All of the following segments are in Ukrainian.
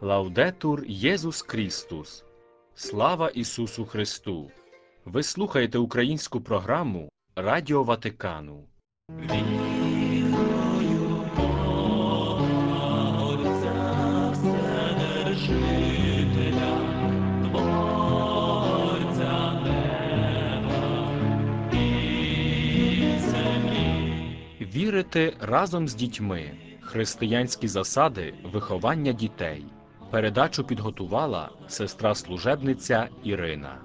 Лаудетур Єсус Крістус. Слава Ісусу Христу! Ви слухаєте українську програму Радіо Ватикану. Вірити разом з дітьми. Християнські засади виховання дітей. Передачу підготувала сестра служебниця Ірина.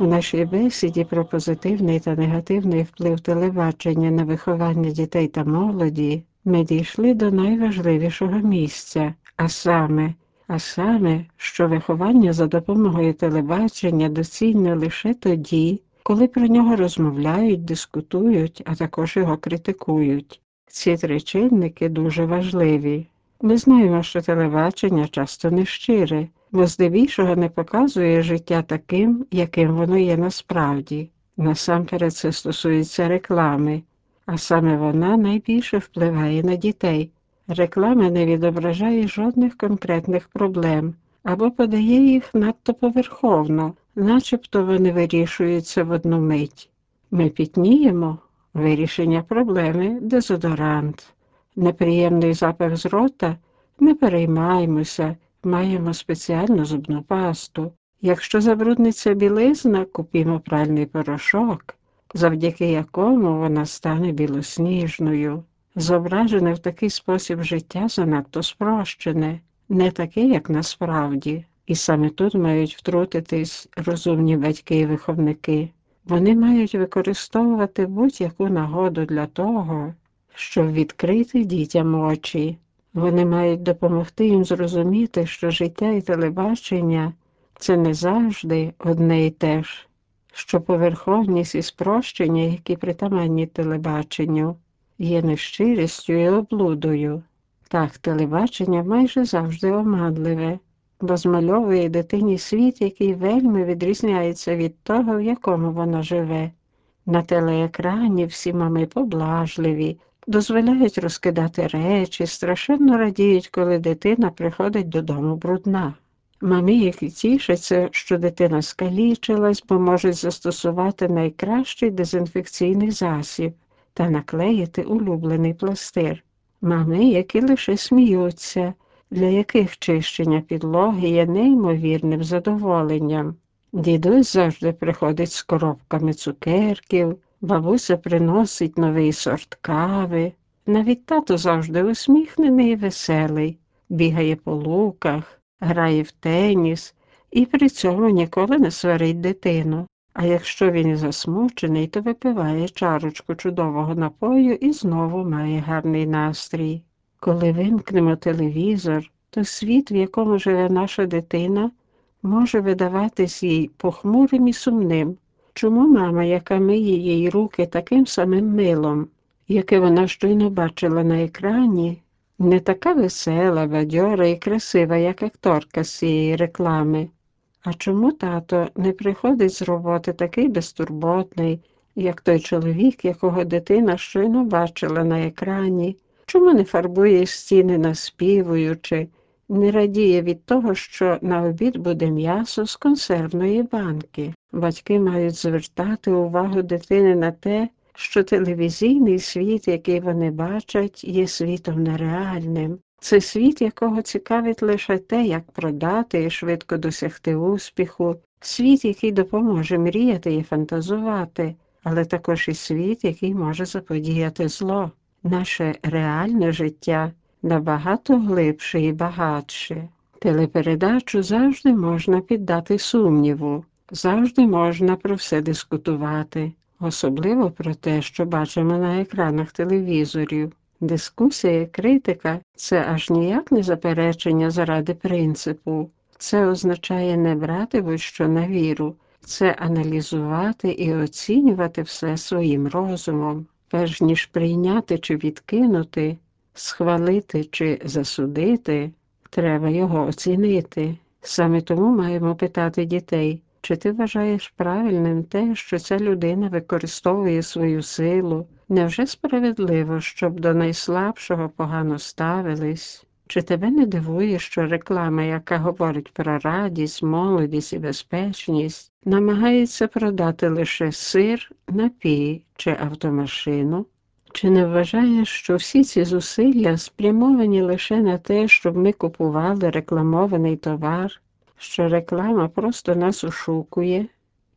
У нашій бесіді про позитивний та негативний вплив телебачення на виховання дітей та молоді ми дійшли до найважливішого місця, а саме, а саме, що виховання за допомогою телебачення доцільне лише тоді, коли про нього розмовляють, дискутують, а також його критикують. Ці три чинники дуже важливі. Ми знаємо, що телебачення часто нещире, бо здебільшого не показує життя таким, яким воно є насправді. Насамперед це стосується реклами, а саме вона найбільше впливає на дітей. Реклама не відображає жодних конкретних проблем або подає їх надто поверховно, начебто вони вирішуються в одну мить. Ми пітніємо вирішення проблеми дезодорант. Неприємний запах з рота не переймаємося, маємо спеціальну зубну пасту. Якщо забрудниться білизна, купімо пральний порошок, завдяки якому вона стане білосніжною. Зображене в такий спосіб життя занадто спрощене, не таке, як насправді. І саме тут мають втрутитись розумні батьки і виховники. Вони мають використовувати будь-яку нагоду для того, щоб відкрити дітям очі. Вони мають допомогти їм зрозуміти, що життя і телебачення це не завжди одне і те ж, що поверховність і спрощення, які притаманні телебаченню, є нещирістю і облудою. Так, телебачення майже завжди оманливе розмальовує дитині світ, який вельми відрізняється від того, в якому вона живе. На телеекрані всі мами поблажливі, дозволяють розкидати речі, страшенно радіють, коли дитина приходить додому брудна. Мамі, які тішаться, що дитина скалічилась, бо можуть застосувати найкращий дезінфекційний засіб та наклеїти улюблений пластир. Мами, які лише сміються, для яких чищення підлоги є неймовірним задоволенням. Дідусь завжди приходить з коробками цукерків, бабуся приносить новий сорт кави. Навіть тато завжди усміхнений і веселий, бігає по луках, грає в теніс і при цьому ніколи не сварить дитину. А якщо він засмучений, то випиває чарочку чудового напою і знову має гарний настрій. Коли вимкнемо телевізор, то світ, в якому живе наша дитина, може видаватись їй похмурим і сумним. Чому мама, яка миє їй руки таким самим милом, яке вона щойно бачила на екрані, не така весела, бадьора і красива, як акторка з цієї реклами? А чому тато не приходить з роботи такий безтурботний, як той чоловік, якого дитина щойно бачила на екрані? Чому не фарбує стіни наспівуючи, не радіє від того, що на обід буде м'ясо з консервної банки? Батьки мають звертати увагу дитини на те, що телевізійний світ, який вони бачать, є світом нереальним. Це світ, якого цікавить лише те, як продати і швидко досягти успіху, світ, який допоможе мріяти і фантазувати, але також і світ, який може заподіяти зло наше реальне життя набагато глибше і багатше. Телепередачу завжди можна піддати сумніву, завжди можна про все дискутувати, особливо про те, що бачимо на екранах телевізорів. Дискусія критика це аж ніяк не заперечення заради принципу. Це означає не брати будь-що на віру, це аналізувати і оцінювати все своїм розумом, перш ніж прийняти чи відкинути, схвалити чи засудити, треба його оцінити. Саме тому маємо питати дітей, чи ти вважаєш правильним те, що ця людина використовує свою силу? Невже справедливо, щоб до найслабшого погано ставились? Чи тебе не дивує, що реклама, яка говорить про радість, молодість і безпечність, намагається продати лише сир, напій чи автомашину? Чи не вважаєш, що всі ці зусилля спрямовані лише на те, щоб ми купували рекламований товар, що реклама просто нас ошукує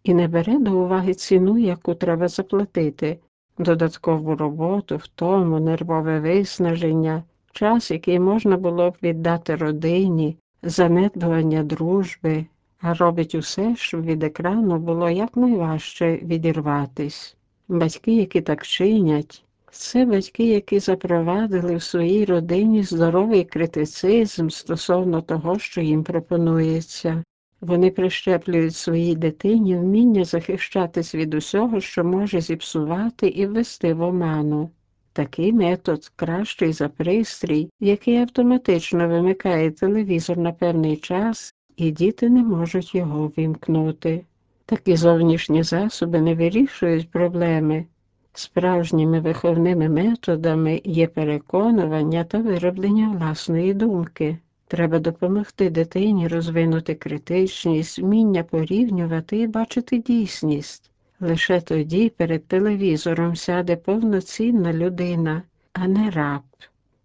і не бере до уваги ціну, яку треба заплатити, додаткову роботу, втому, нервове виснаження, час, який можна було б віддати родині, занедбування дружби, а робить усе, щоб від екрану було якнайважче відірватись. Батьки, які так чинять, це батьки, які запровадили в своїй родині здоровий критицизм стосовно того, що їм пропонується. Вони прищеплюють своїй дитині вміння захищатись від усього, що може зіпсувати і ввести в оману. Такий метод кращий за пристрій, який автоматично вимикає телевізор на певний час, і діти не можуть його вимкнути. Такі зовнішні засоби не вирішують проблеми. Справжніми виховними методами є переконування та вироблення власної думки. Треба допомогти дитині розвинути критичність, вміння порівнювати і бачити дійсність. Лише тоді перед телевізором сяде повноцінна людина, а не раб,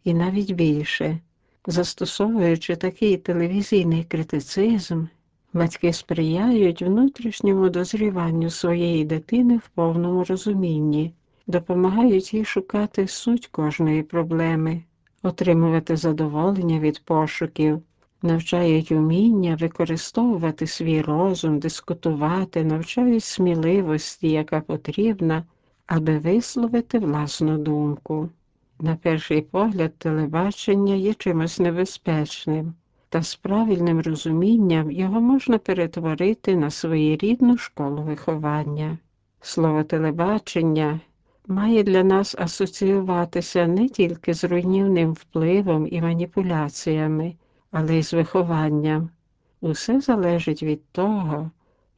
і навіть більше. Застосовуючи такий телевізійний критицизм, батьки сприяють внутрішньому дозріванню своєї дитини в повному розумінні, допомагають їй шукати суть кожної проблеми, отримувати задоволення від пошуків, навчають уміння використовувати свій розум, дискутувати, навчають сміливості, яка потрібна, аби висловити власну думку. На перший погляд, телебачення є чимось небезпечним, та з правильним розумінням його можна перетворити на своєрідну школу виховання. Слово телебачення має для нас асоціюватися не тільки з руйнівним впливом і маніпуляціями, але й з вихованням. Усе залежить від того,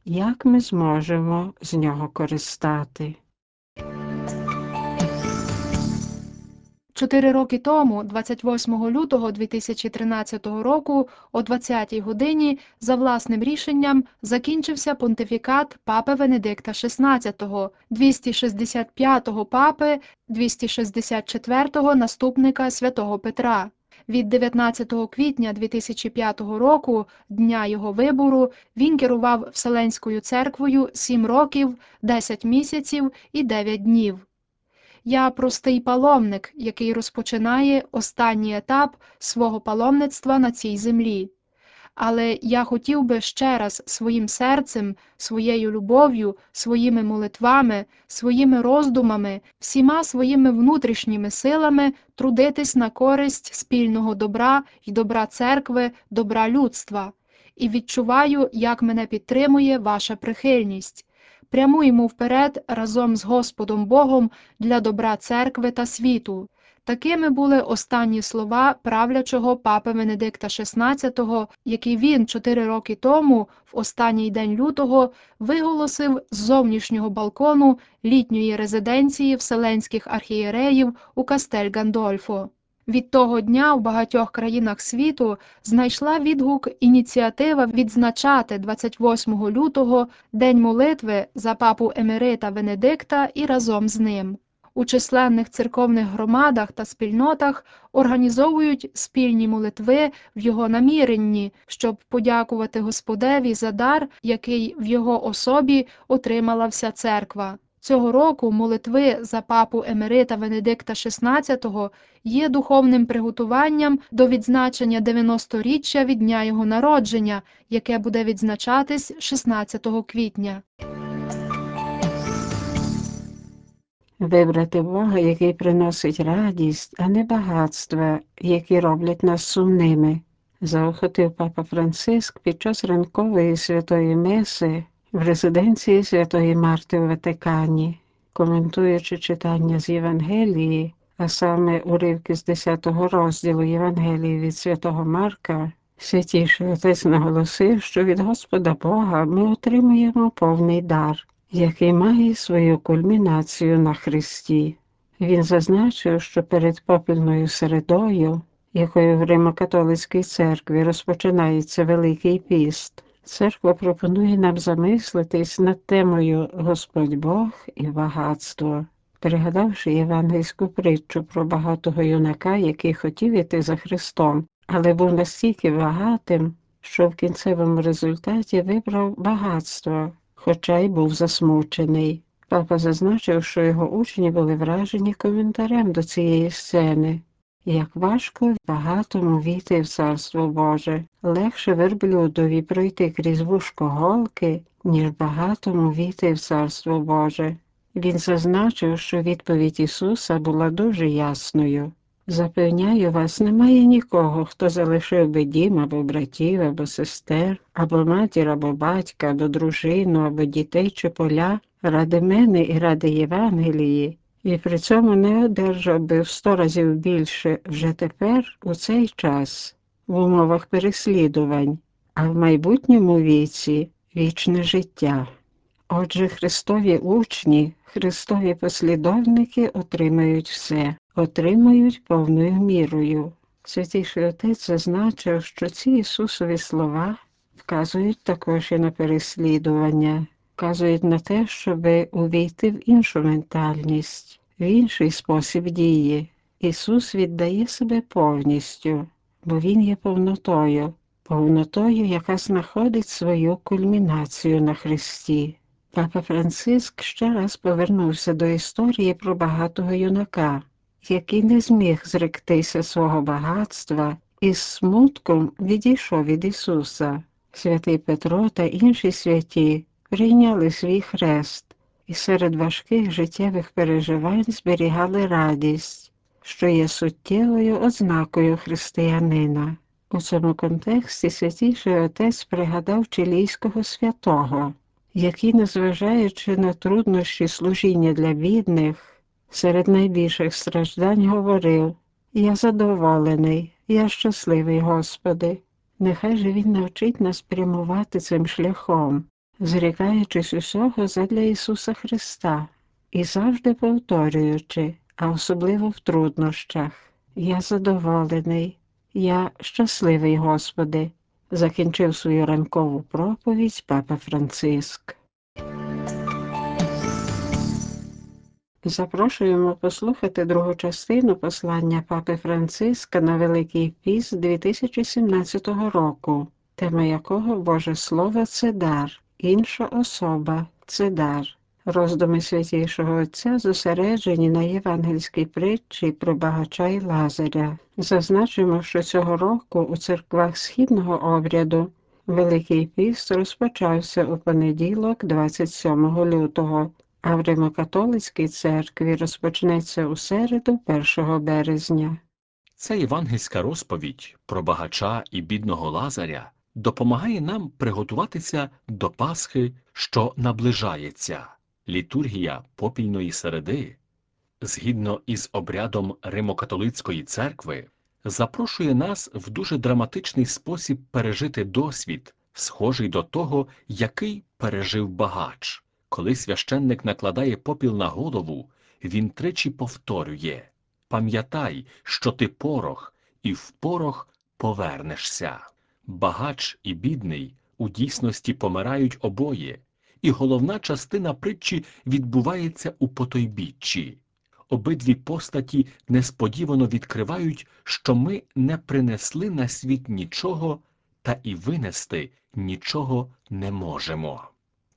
як ми зможемо з нього користати. Чотири роки тому, 28 лютого 2013 року, о 20 годині, за власним рішенням закінчився понтифікат папи Венедикта XVI, 265-го папи, 264-го наступника святого Петра. Від 19 квітня 2005 року, дня його вибору, він керував Вселенською церквою 7 років, 10 місяців і 9 днів. Я простий паломник, який розпочинає останній етап свого паломництва на цій землі. Але я хотів би ще раз своїм серцем, своєю любов'ю, своїми молитвами, своїми роздумами, всіма своїми внутрішніми силами трудитись на користь спільного добра й добра церкви, добра людства, і відчуваю, як мене підтримує ваша прихильність. Прямуємо вперед разом з Господом Богом для добра церкви та світу. Такими були останні слова правлячого папи Венедикта XVI, які він чотири роки тому, в останній день лютого, виголосив з зовнішнього балкону літньої резиденції вселенських архієреїв у Кастель Гандольфо. Від того дня в багатьох країнах світу знайшла відгук ініціатива відзначати 28 лютого День молитви за папу Емерита Венедикта і разом з ним. У численних церковних громадах та спільнотах організовують спільні молитви в його наміренні, щоб подякувати Господеві за дар, який в його особі отримала вся церква. Цього року молитви за папу Емерита Венедикта XVI є духовним приготуванням до відзначення 90-річчя від дня його народження, яке буде відзначатись 16 квітня. Вибрати Бога, який приносить радість, а не багатства, які роблять нас сумними, заохотив папа Франциск під час ранкової святої меси в резиденції Святої Марти у Ватикані, коментуючи читання з Євангелії, а саме уривки з 10 розділу Євангелії від святого Марка, святіший отець наголосив, що від Господа Бога ми отримуємо повний дар, який має свою кульмінацію на Христі. Він зазначив, що перед попільною середою, якою в Римо-католицькій церкві розпочинається Великий піст, церква пропонує нам замислитись над темою Господь Бог і багатство, пригадавши євангельську притчу про багатого юнака, який хотів іти за Христом, але був настільки багатим, що в кінцевому результаті вибрав багатство, хоча й був засмучений. Папа зазначив, що його учні були вражені коментарем до цієї сцени. Як важко багатому війти в царство Боже, легше верблюдові пройти крізь вушко голки, ніж багатому війти в царство Боже. Він зазначив, що відповідь Ісуса була дуже ясною. Запевняю вас, немає нікого, хто залишив би дім або братів, або сестер, або матір, або батька, або дружину, або дітей чи поля ради мене і ради Євангелії, і при цьому не одержав би в сто разів більше вже тепер, у цей час, в умовах переслідувань, а в майбутньому віці вічне життя. Отже, Христові учні, Христові послідовники отримають все, отримають повною мірою. Святіший Отець зазначив, що ці Ісусові слова вказують також і на переслідування, вказують на те, щоб увійти в іншу ментальність, в інший спосіб дії. Ісус віддає себе повністю, бо Він є повнотою, повнотою, яка знаходить свою кульмінацію на Христі. Папа Франциск ще раз повернувся до історії про багатого юнака, який не зміг зректися свого багатства і з смутком відійшов від Ісуса. Святий Петро та інші святі прийняли свій хрест і серед важких життєвих переживань зберігали радість, що є суттєвою ознакою християнина. У цьому контексті святіший отець пригадав чилійського святого, який, незважаючи на труднощі служіння для бідних, серед найбільших страждань говорив Я задоволений, я щасливий, Господи. Нехай же Він навчить нас прямувати цим шляхом, зрікаючись усього задля Ісуса Христа і завжди повторюючи, а особливо в труднощах. Я задоволений, я щасливий, Господи, закінчив свою ранкову проповідь Папа Франциск. Запрошуємо послухати другу частину послання Папи Франциска на Великий Піс 2017 року, тема якого Боже Слово це дар, інша особа це дар. Роздуми святішого Отця зосереджені на євангельській притчі про багача і Лазаря. Зазначимо, що цього року у церквах східного обряду Великий піст розпочався у понеділок, 27 лютого, а в Римокатолицькій церкві розпочнеться у середу 1 березня. Ця євангельська розповідь про багача і бідного Лазаря допомагає нам приготуватися до Пасхи, що наближається. Літургія попільної середи, згідно із обрядом Римокатолицької церкви, запрошує нас в дуже драматичний спосіб пережити досвід, схожий до того, який пережив багач. Коли священник накладає попіл на голову, він тричі повторює Пам'ятай, що ти порох, і в порох повернешся. Багач і бідний у дійсності помирають обоє, і головна частина притчі відбувається у потойбіччі. Обидві постаті несподівано відкривають, що ми не принесли на світ нічого та і винести нічого не можемо.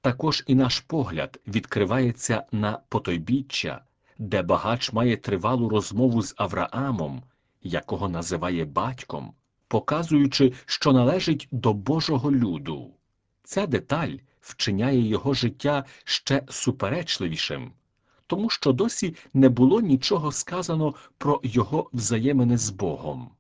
Також і наш погляд відкривається на потойбіччя, де багач має тривалу розмову з Авраамом, якого називає батьком, показуючи, що належить до Божого люду. Ця деталь вчиняє його життя ще суперечливішим, тому що досі не було нічого сказано про його взаємини з Богом.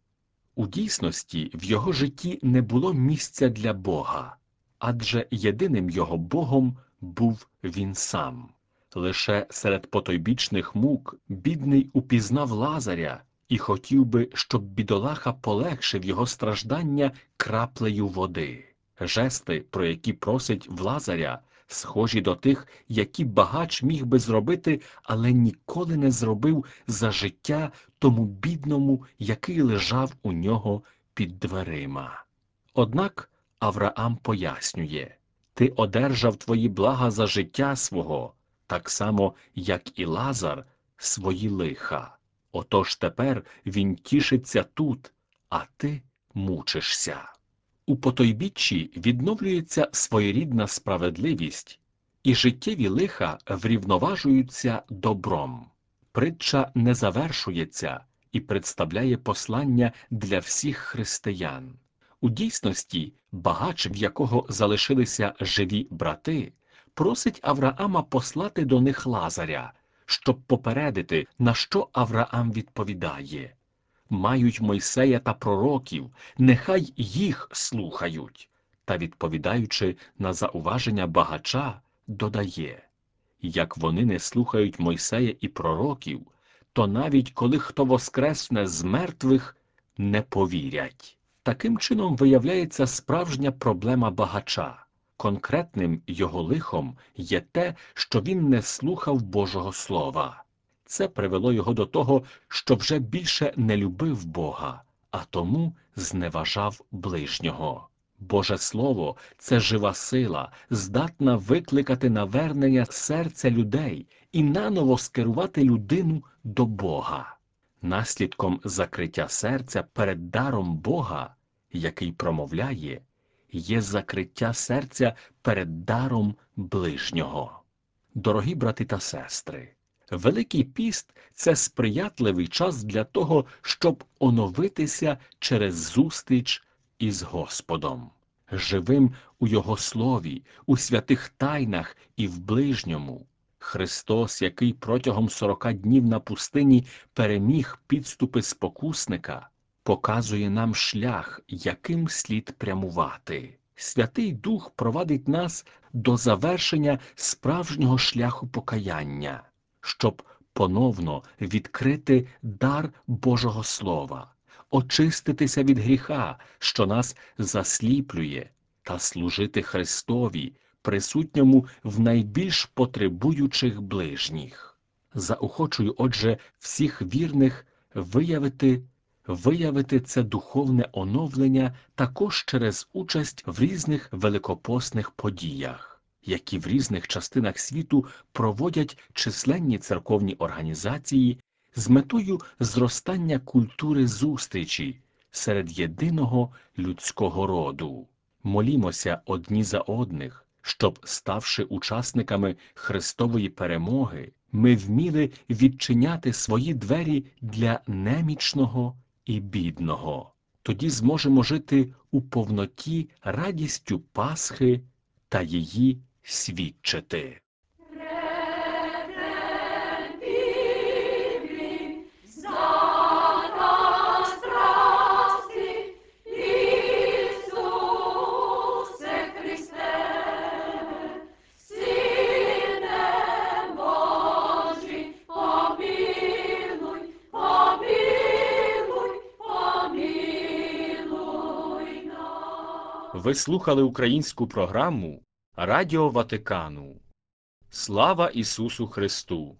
У дійсності в його житті не було місця для Бога, адже єдиним його Богом був він сам. Лише серед потойбічних мук бідний упізнав Лазаря і хотів би, щоб бідолаха полегшив його страждання краплею води. Жести, про які просить в Лазаря, схожі до тих, які багач міг би зробити, але ніколи не зробив за життя тому бідному, який лежав у нього під дверима. Однак Авраам пояснює ти одержав твої блага за життя свого, так само, як і Лазар свої лиха. Отож тепер він тішиться тут, а ти мучишся. У потойбіччі відновлюється своєрідна справедливість, і життєві лиха врівноважуються добром. Притча не завершується і представляє послання для всіх християн. У дійсності багач, в якого залишилися живі брати, просить Авраама послати до них Лазаря, щоб попередити, на що Авраам відповідає мають Мойсея та пророків, нехай їх слухають. Та, відповідаючи на зауваження багача, додає як вони не слухають Мойсея і пророків, то навіть коли хто воскресне з мертвих, не повірять. Таким чином виявляється справжня проблема багача. Конкретним його лихом є те, що він не слухав Божого Слова. Це привело його до того, що вже більше не любив Бога, а тому зневажав ближнього. Боже Слово це жива сила, здатна викликати навернення серця людей і наново скерувати людину до Бога. Наслідком закриття серця перед даром Бога, який промовляє, є закриття серця перед даром ближнього. Дорогі брати та сестри, Великий піст це сприятливий час для того, щоб оновитися через зустріч із Господом, живим у Його слові, у святих тайнах і в ближньому. Христос, який протягом сорока днів на пустині переміг підступи спокусника, показує нам шлях, яким слід прямувати. Святий Дух провадить нас до завершення справжнього шляху покаяння щоб поновно відкрити дар Божого Слова, очиститися від гріха, що нас засліплює, та служити Христові, присутньому в найбільш потребуючих ближніх. Заохочую, отже, всіх вірних виявити, виявити це духовне оновлення також через участь в різних великопосних подіях які в різних частинах світу проводять численні церковні організації з метою зростання культури зустрічі серед єдиного людського роду. Молімося одні за одних, щоб, ставши учасниками Христової перемоги, ми вміли відчиняти свої двері для немічного і бідного. Тоді зможемо жити у повноті радістю Пасхи та її свідчити. Ви слухали українську програму Радіо Ватикану. Слава Ісусу Христу!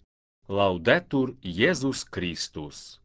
Лаудетур Єсус Христос!